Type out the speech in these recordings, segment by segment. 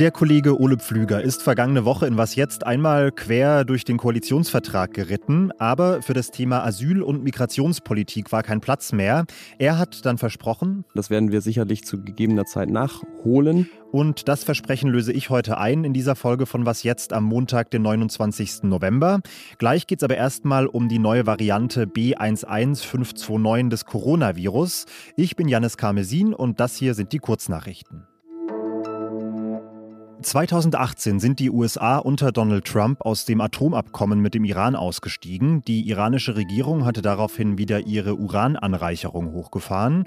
Der Kollege Ole Pflüger ist vergangene Woche in Was jetzt einmal quer durch den Koalitionsvertrag geritten, aber für das Thema Asyl- und Migrationspolitik war kein Platz mehr. Er hat dann versprochen, das werden wir sicherlich zu gegebener Zeit nachholen. Und das Versprechen löse ich heute ein in dieser Folge von Was jetzt am Montag, den 29. November. Gleich geht es aber erstmal um die neue Variante B11529 des Coronavirus. Ich bin Janis Karmesin und das hier sind die Kurznachrichten. 2018 sind die USA unter Donald Trump aus dem Atomabkommen mit dem Iran ausgestiegen. Die iranische Regierung hatte daraufhin wieder ihre Urananreicherung hochgefahren.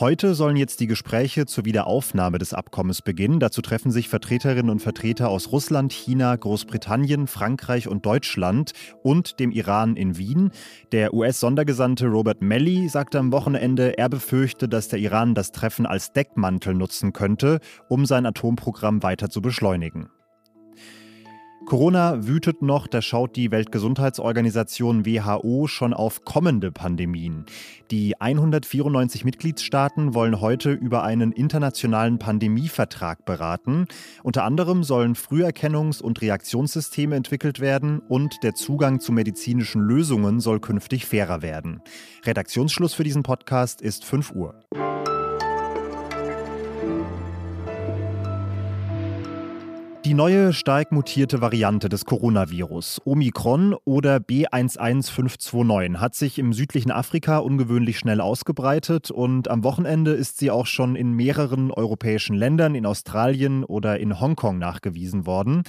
Heute sollen jetzt die Gespräche zur Wiederaufnahme des Abkommens beginnen. Dazu treffen sich Vertreterinnen und Vertreter aus Russland, China, Großbritannien, Frankreich und Deutschland und dem Iran in Wien. Der US-Sondergesandte Robert Melly sagte am Wochenende, er befürchte, dass der Iran das Treffen als Deckmantel nutzen könnte, um sein Atomprogramm weiter zu beschleunigen. Corona wütet noch, da schaut die Weltgesundheitsorganisation WHO schon auf kommende Pandemien. Die 194 Mitgliedstaaten wollen heute über einen internationalen Pandemievertrag beraten. Unter anderem sollen Früherkennungs- und Reaktionssysteme entwickelt werden und der Zugang zu medizinischen Lösungen soll künftig fairer werden. Redaktionsschluss für diesen Podcast ist 5 Uhr. Die neue stark mutierte Variante des Coronavirus, Omikron oder B11529, hat sich im südlichen Afrika ungewöhnlich schnell ausgebreitet und am Wochenende ist sie auch schon in mehreren europäischen Ländern, in Australien oder in Hongkong nachgewiesen worden.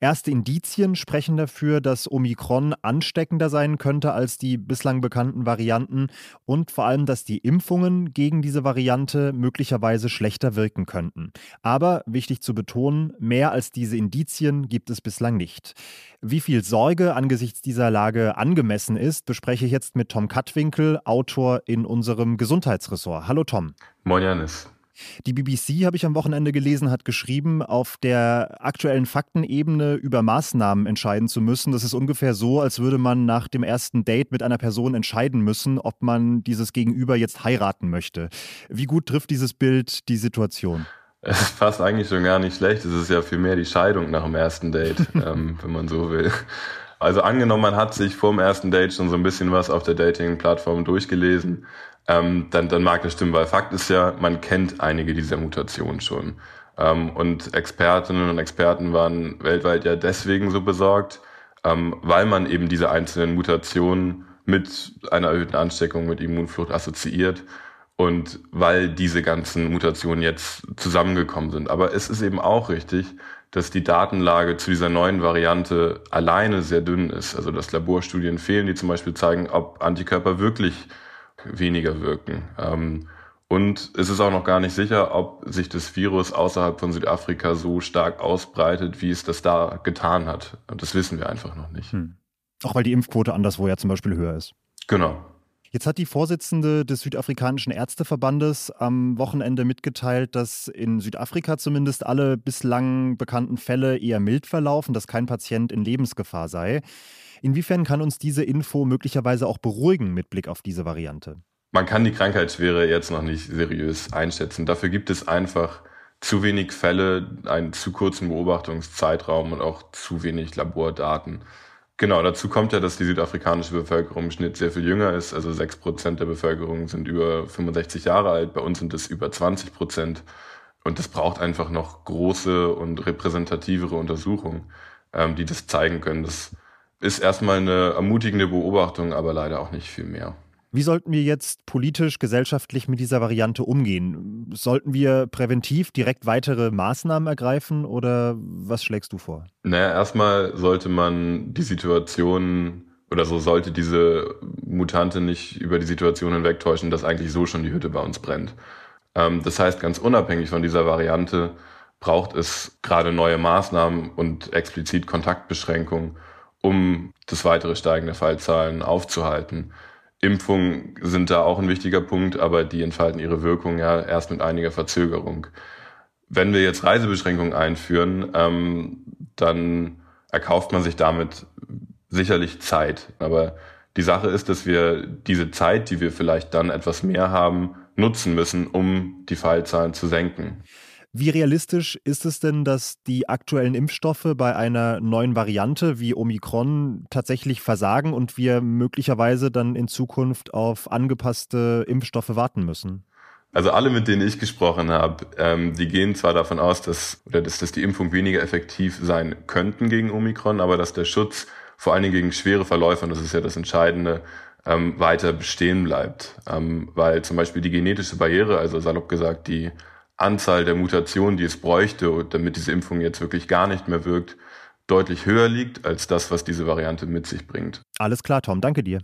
Erste Indizien sprechen dafür, dass Omikron ansteckender sein könnte als die bislang bekannten Varianten und vor allem, dass die Impfungen gegen diese Variante möglicherweise schlechter wirken könnten. Aber wichtig zu betonen, mehr als diese Indizien gibt es bislang nicht. Wie viel Sorge angesichts dieser Lage angemessen ist, bespreche ich jetzt mit Tom Kattwinkel, Autor in unserem Gesundheitsressort. Hallo Tom. Moin Janis. Die BBC, habe ich am Wochenende gelesen, hat geschrieben, auf der aktuellen Faktenebene über Maßnahmen entscheiden zu müssen. Das ist ungefähr so, als würde man nach dem ersten Date mit einer Person entscheiden müssen, ob man dieses Gegenüber jetzt heiraten möchte. Wie gut trifft dieses Bild die Situation? Es passt eigentlich schon gar nicht schlecht. Es ist ja vielmehr die Scheidung nach dem ersten Date, ähm, wenn man so will. Also angenommen, man hat sich vor dem ersten Date schon so ein bisschen was auf der Dating-Plattform durchgelesen ähm, dann, dann mag das stimmen, weil Fakt ist ja, man kennt einige dieser Mutationen schon. Ähm, und Expertinnen und Experten waren weltweit ja deswegen so besorgt, ähm, weil man eben diese einzelnen Mutationen mit einer erhöhten Ansteckung mit Immunflucht assoziiert und weil diese ganzen Mutationen jetzt zusammengekommen sind. Aber es ist eben auch richtig, dass die Datenlage zu dieser neuen Variante alleine sehr dünn ist. Also dass Laborstudien fehlen, die zum Beispiel zeigen, ob Antikörper wirklich weniger wirken. Ähm, und es ist auch noch gar nicht sicher, ob sich das Virus außerhalb von Südafrika so stark ausbreitet, wie es das da getan hat. Und das wissen wir einfach noch nicht. Hm. Auch weil die Impfquote anderswo ja zum Beispiel höher ist. Genau. Jetzt hat die Vorsitzende des südafrikanischen Ärzteverbandes am Wochenende mitgeteilt, dass in Südafrika zumindest alle bislang bekannten Fälle eher mild verlaufen, dass kein Patient in Lebensgefahr sei. Inwiefern kann uns diese Info möglicherweise auch beruhigen mit Blick auf diese Variante? Man kann die Krankheitsschwere jetzt noch nicht seriös einschätzen. Dafür gibt es einfach zu wenig Fälle, einen zu kurzen Beobachtungszeitraum und auch zu wenig Labordaten. Genau, dazu kommt ja, dass die südafrikanische Bevölkerung im Schnitt sehr viel jünger ist. Also sechs Prozent der Bevölkerung sind über 65 Jahre alt, bei uns sind es über 20 Prozent. Und das braucht einfach noch große und repräsentativere Untersuchungen, ähm, die das zeigen können, dass ist erstmal eine ermutigende Beobachtung, aber leider auch nicht viel mehr. Wie sollten wir jetzt politisch, gesellschaftlich mit dieser Variante umgehen? Sollten wir präventiv direkt weitere Maßnahmen ergreifen oder was schlägst du vor? Naja, erstmal sollte man die Situation oder so sollte diese Mutante nicht über die Situation hinwegtäuschen, dass eigentlich so schon die Hütte bei uns brennt. Ähm, das heißt, ganz unabhängig von dieser Variante braucht es gerade neue Maßnahmen und explizit Kontaktbeschränkungen um das weitere Steigen der Fallzahlen aufzuhalten. Impfungen sind da auch ein wichtiger Punkt, aber die entfalten ihre Wirkung ja erst mit einiger Verzögerung. Wenn wir jetzt Reisebeschränkungen einführen, ähm, dann erkauft man sich damit sicherlich Zeit. Aber die Sache ist, dass wir diese Zeit, die wir vielleicht dann etwas mehr haben, nutzen müssen, um die Fallzahlen zu senken. Wie realistisch ist es denn, dass die aktuellen Impfstoffe bei einer neuen Variante wie Omikron tatsächlich versagen und wir möglicherweise dann in Zukunft auf angepasste Impfstoffe warten müssen? Also alle, mit denen ich gesprochen habe, ähm, die gehen zwar davon aus, dass, oder dass, dass die Impfung weniger effektiv sein könnten gegen Omikron, aber dass der Schutz vor allen Dingen gegen schwere Verläufe, und das ist ja das Entscheidende, ähm, weiter bestehen bleibt. Ähm, weil zum Beispiel die genetische Barriere, also salopp gesagt die Anzahl der Mutationen, die es bräuchte, damit diese Impfung jetzt wirklich gar nicht mehr wirkt, deutlich höher liegt als das, was diese Variante mit sich bringt. Alles klar, Tom, danke dir.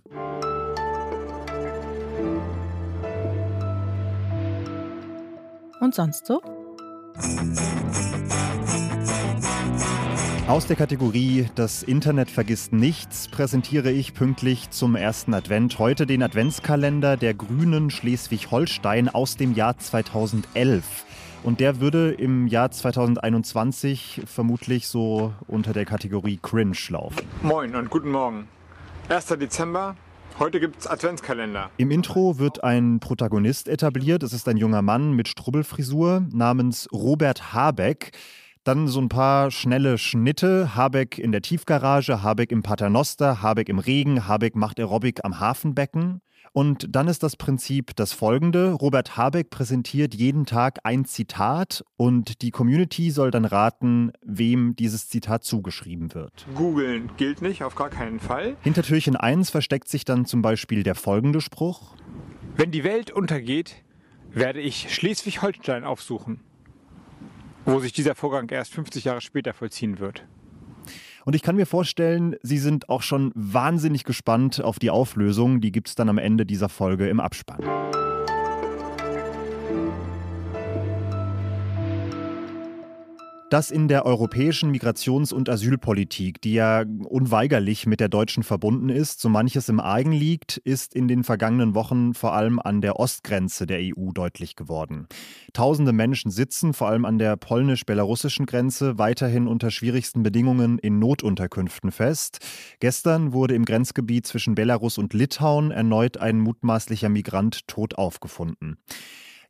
Und sonst so? Aus der Kategorie Das Internet vergisst nichts präsentiere ich pünktlich zum ersten Advent heute den Adventskalender der Grünen Schleswig-Holstein aus dem Jahr 2011. Und der würde im Jahr 2021 vermutlich so unter der Kategorie Cringe laufen. Moin und guten Morgen. 1. Dezember, Heute gibt's Adventskalender. Im Intro wird ein Protagonist etabliert. Es ist ein junger Mann mit Strubbelfrisur namens Robert Habeck. Dann so ein paar schnelle Schnitte. Habeck in der Tiefgarage, Habeck im Paternoster, Habeck im Regen, Habeck macht Aerobic am Hafenbecken. Und dann ist das Prinzip das folgende. Robert Habeck präsentiert jeden Tag ein Zitat und die Community soll dann raten, wem dieses Zitat zugeschrieben wird. Googeln gilt nicht, auf gar keinen Fall. Hinter Türchen 1 versteckt sich dann zum Beispiel der folgende Spruch. Wenn die Welt untergeht, werde ich Schleswig-Holstein aufsuchen, wo sich dieser Vorgang erst 50 Jahre später vollziehen wird. Und ich kann mir vorstellen, Sie sind auch schon wahnsinnig gespannt auf die Auflösung. Die gibt es dann am Ende dieser Folge im Abspann. Dass in der europäischen Migrations- und Asylpolitik, die ja unweigerlich mit der deutschen verbunden ist, so manches im Argen liegt, ist in den vergangenen Wochen vor allem an der Ostgrenze der EU deutlich geworden. Tausende Menschen sitzen vor allem an der polnisch-belarussischen Grenze weiterhin unter schwierigsten Bedingungen in Notunterkünften fest. Gestern wurde im Grenzgebiet zwischen Belarus und Litauen erneut ein mutmaßlicher Migrant tot aufgefunden.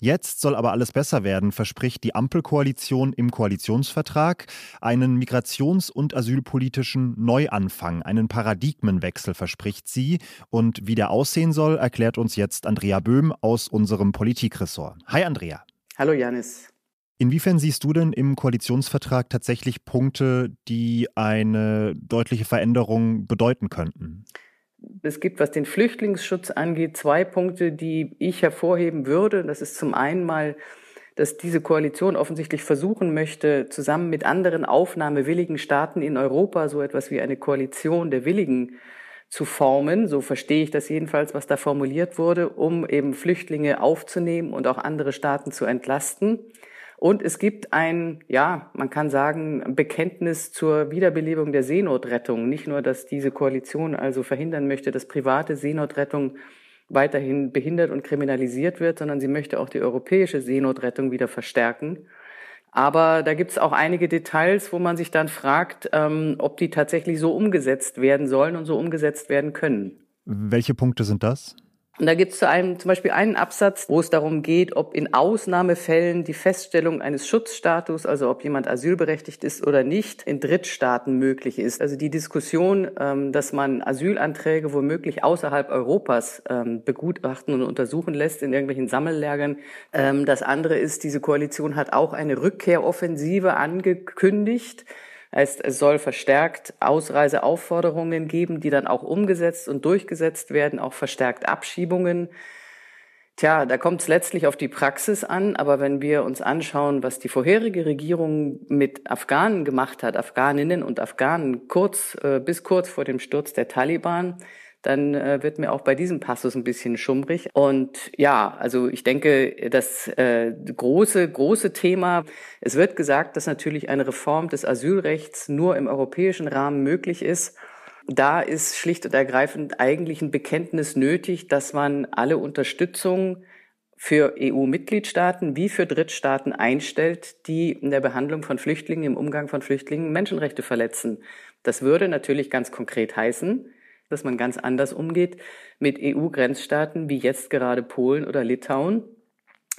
Jetzt soll aber alles besser werden, verspricht die Ampelkoalition im Koalitionsvertrag. Einen migrations- und asylpolitischen Neuanfang, einen Paradigmenwechsel verspricht sie. Und wie der aussehen soll, erklärt uns jetzt Andrea Böhm aus unserem Politikressort. Hi Andrea. Hallo Janis. Inwiefern siehst du denn im Koalitionsvertrag tatsächlich Punkte, die eine deutliche Veränderung bedeuten könnten? Es gibt, was den Flüchtlingsschutz angeht, zwei Punkte, die ich hervorheben würde. Das ist zum einen mal, dass diese Koalition offensichtlich versuchen möchte, zusammen mit anderen aufnahmewilligen Staaten in Europa so etwas wie eine Koalition der Willigen zu formen. So verstehe ich das jedenfalls, was da formuliert wurde, um eben Flüchtlinge aufzunehmen und auch andere Staaten zu entlasten. Und es gibt ein, ja, man kann sagen, Bekenntnis zur Wiederbelebung der Seenotrettung. Nicht nur, dass diese Koalition also verhindern möchte, dass private Seenotrettung weiterhin behindert und kriminalisiert wird, sondern sie möchte auch die europäische Seenotrettung wieder verstärken. Aber da gibt es auch einige Details, wo man sich dann fragt, ähm, ob die tatsächlich so umgesetzt werden sollen und so umgesetzt werden können. Welche Punkte sind das? Und da gibt es zu einem zum Beispiel einen Absatz, wo es darum geht, ob in Ausnahmefällen die Feststellung eines Schutzstatus, also ob jemand asylberechtigt ist oder nicht, in Drittstaaten möglich ist. Also die Diskussion, ähm, dass man Asylanträge womöglich außerhalb Europas ähm, begutachten und untersuchen lässt in irgendwelchen Sammellagern. Ähm, das andere ist, diese Koalition hat auch eine Rückkehroffensive angekündigt Heißt, es soll verstärkt Ausreiseaufforderungen geben, die dann auch umgesetzt und durchgesetzt werden, auch verstärkt Abschiebungen. Tja, da kommt es letztlich auf die Praxis an, aber wenn wir uns anschauen, was die vorherige Regierung mit Afghanen gemacht hat, Afghaninnen und Afghanen kurz äh, bis kurz vor dem Sturz der Taliban, dann äh, wird mir auch bei diesem Passus ein bisschen schummrig. Und ja, also ich denke, das äh, große, große Thema, es wird gesagt, dass natürlich eine Reform des Asylrechts nur im europäischen Rahmen möglich ist. Da ist schlicht und ergreifend eigentlich ein Bekenntnis nötig, dass man alle Unterstützung für EU-Mitgliedstaaten wie für Drittstaaten einstellt, die in der Behandlung von Flüchtlingen, im Umgang von Flüchtlingen Menschenrechte verletzen. Das würde natürlich ganz konkret heißen, dass man ganz anders umgeht mit EU-Grenzstaaten wie jetzt gerade Polen oder Litauen.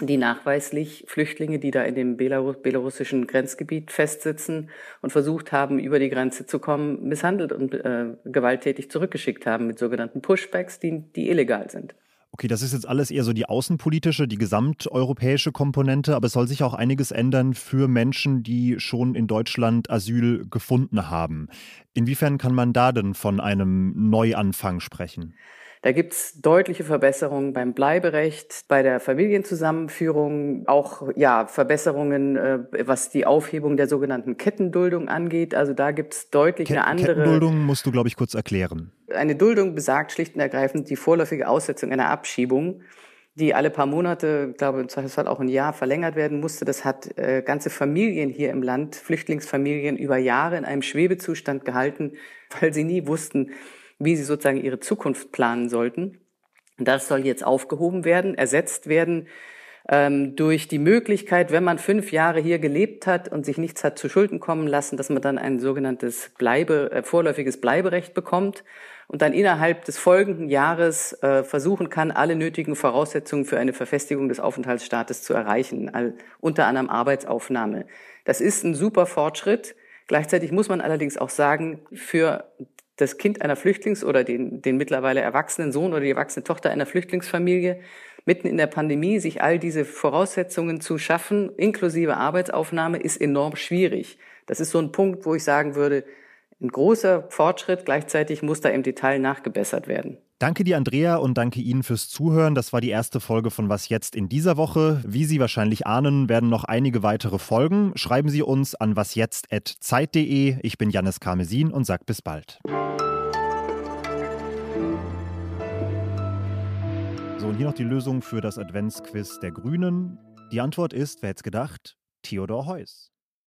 die nachweislich Flüchtlinge, die da in dem belarussischen Grenzgebiet festsitzen und versucht haben, über die Grenze zu kommen, misshandelt und äh, gewalttätig zurückgeschickt haben mit sogenannten Pushbacks, die, die illegal sind. Okay, das ist jetzt alles eher so die außenpolitische, die gesamteuropäische Komponente, aber es soll sich auch einiges ändern für Menschen, die schon in Deutschland Asyl gefunden haben. Inwiefern kann man da denn von einem Neuanfang sprechen? Da gibt's deutliche Verbesserungen beim Bleiberecht, bei der Familienzusammenführung, auch ja Verbesserungen, äh, was die Aufhebung der sogenannten Kettenduldung angeht. Also da gibt's deutlich Ke eine andere. Kettenduldung musst du, glaube ich, kurz erklären. Eine Duldung besagt schlicht und ergreifend die vorläufige Aussetzung einer Abschiebung die alle paar Monate, ich glaube im Zweifelsfall auch ein Jahr verlängert werden musste. Das hat äh, ganze Familien hier im Land, Flüchtlingsfamilien über Jahre in einem Schwebezustand gehalten, weil sie nie wussten, wie sie sozusagen ihre Zukunft planen sollten. Das soll jetzt aufgehoben werden, ersetzt werden ähm, durch die Möglichkeit, wenn man fünf Jahre hier gelebt hat und sich nichts hat zu Schulden kommen lassen, dass man dann ein sogenanntes Bleibe, äh, vorläufiges Bleiberecht bekommt und dann innerhalb des folgenden Jahres äh, versuchen kann, alle nötigen Voraussetzungen für eine Verfestigung des Aufenthaltsstaates zu erreichen, all, unter anderem Arbeitsaufnahme. Das ist ein super Fortschritt. Gleichzeitig muss man allerdings auch sagen, für das Kind einer Flüchtlings- oder den, den mittlerweile erwachsenen Sohn oder die erwachsene Tochter einer Flüchtlingsfamilie mitten in der Pandemie sich all diese Voraussetzungen zu schaffen, inklusive Arbeitsaufnahme, ist enorm schwierig. Das ist so ein Punkt, wo ich sagen würde, ein großer Fortschritt, gleichzeitig muss da im Detail nachgebessert werden. Danke dir, Andrea, und danke Ihnen fürs Zuhören. Das war die erste Folge von Was jetzt in dieser Woche. Wie Sie wahrscheinlich ahnen, werden noch einige weitere folgen. Schreiben Sie uns an wasjetzt.zeit.de. Ich bin Janis Karmesin und sage bis bald. So, und hier noch die Lösung für das Adventsquiz der Grünen. Die Antwort ist, wer hätte gedacht, Theodor Heuss.